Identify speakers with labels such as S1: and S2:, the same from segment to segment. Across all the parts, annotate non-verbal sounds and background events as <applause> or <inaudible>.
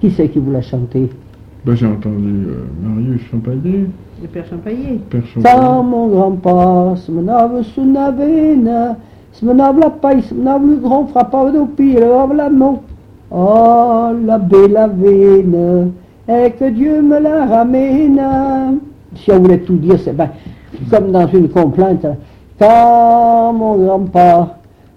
S1: Qui c'est qui vous l'a chanté
S2: Ben, j'ai entendu euh, Marius Champaillet,
S3: Le père Champaillet.
S2: Père Champaillet.
S1: mon grand-père, smenav sunavena, smenav la paille, smenav le grand frappeur de pied, le la main. Oh, la belle avena, et que Dieu me la ramène. Si on voulait tout dire, c'est ben, comme dans une complainte. Quand mon grand-père,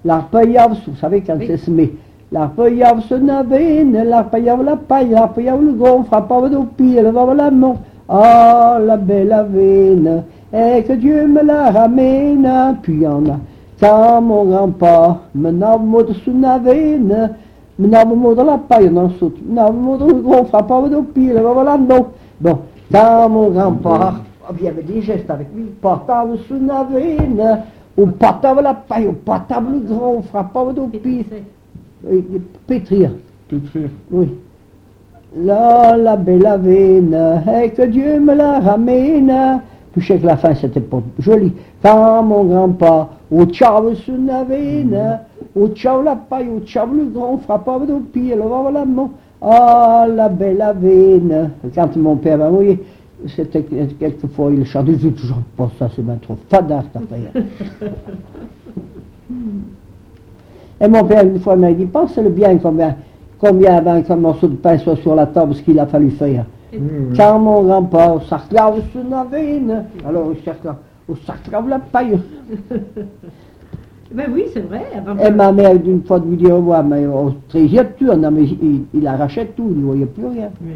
S1: l'arpaillave, vous savez quand
S3: Oui.
S1: c'est semé, l'arpaillave se navene, l'arpaillave la paille, l'arpaillave le grand frappeur de pied, le la main. Ah, la belle avena, et que Dieu me la ramène? Puis en a. Quand mon grand-père n'a mot de sous navene, me n'a mot de la paille, non, saute, n'a mot de gros frappeur de pied, le voilà, non. Bon, quand mon grand-père, oh, il y avait des gestes avec lui, portable sous navene, ou portable la paille, ou portable le grand frappeur de et pétrir.
S2: Pétrir.
S1: Oui. Là, la belle avine, et que Dieu me la ramène. Puis je sais que la fin, c'était pas joli. Quand mon grand-père, au tchao sous navine, au tchao la paille, au tchao le grand frappeur de pied, le voir la main. Ah, la belle avine. Quand mon père m'a mouillé, c'était quelquefois, il chantait, je dis toujours pas ça, c'est bien trop fada cette affaire. <laughs> Et mon père, une fois, m'a dit, pense le bien combien, combien avant qu'un morceau de pain soit sur la table, ce qu'il a fallu faire.
S2: Oui.
S1: Quand mon grand-père la veine, alors il s'arclave la paille. <laughs>
S3: Ben oui, c'est vrai.
S1: Et ma mère, d'une fois, de lui dire, ouais, mais on trésière tout, non, mais il, il arrachait tout, il ne voyait plus rien.
S3: Oui.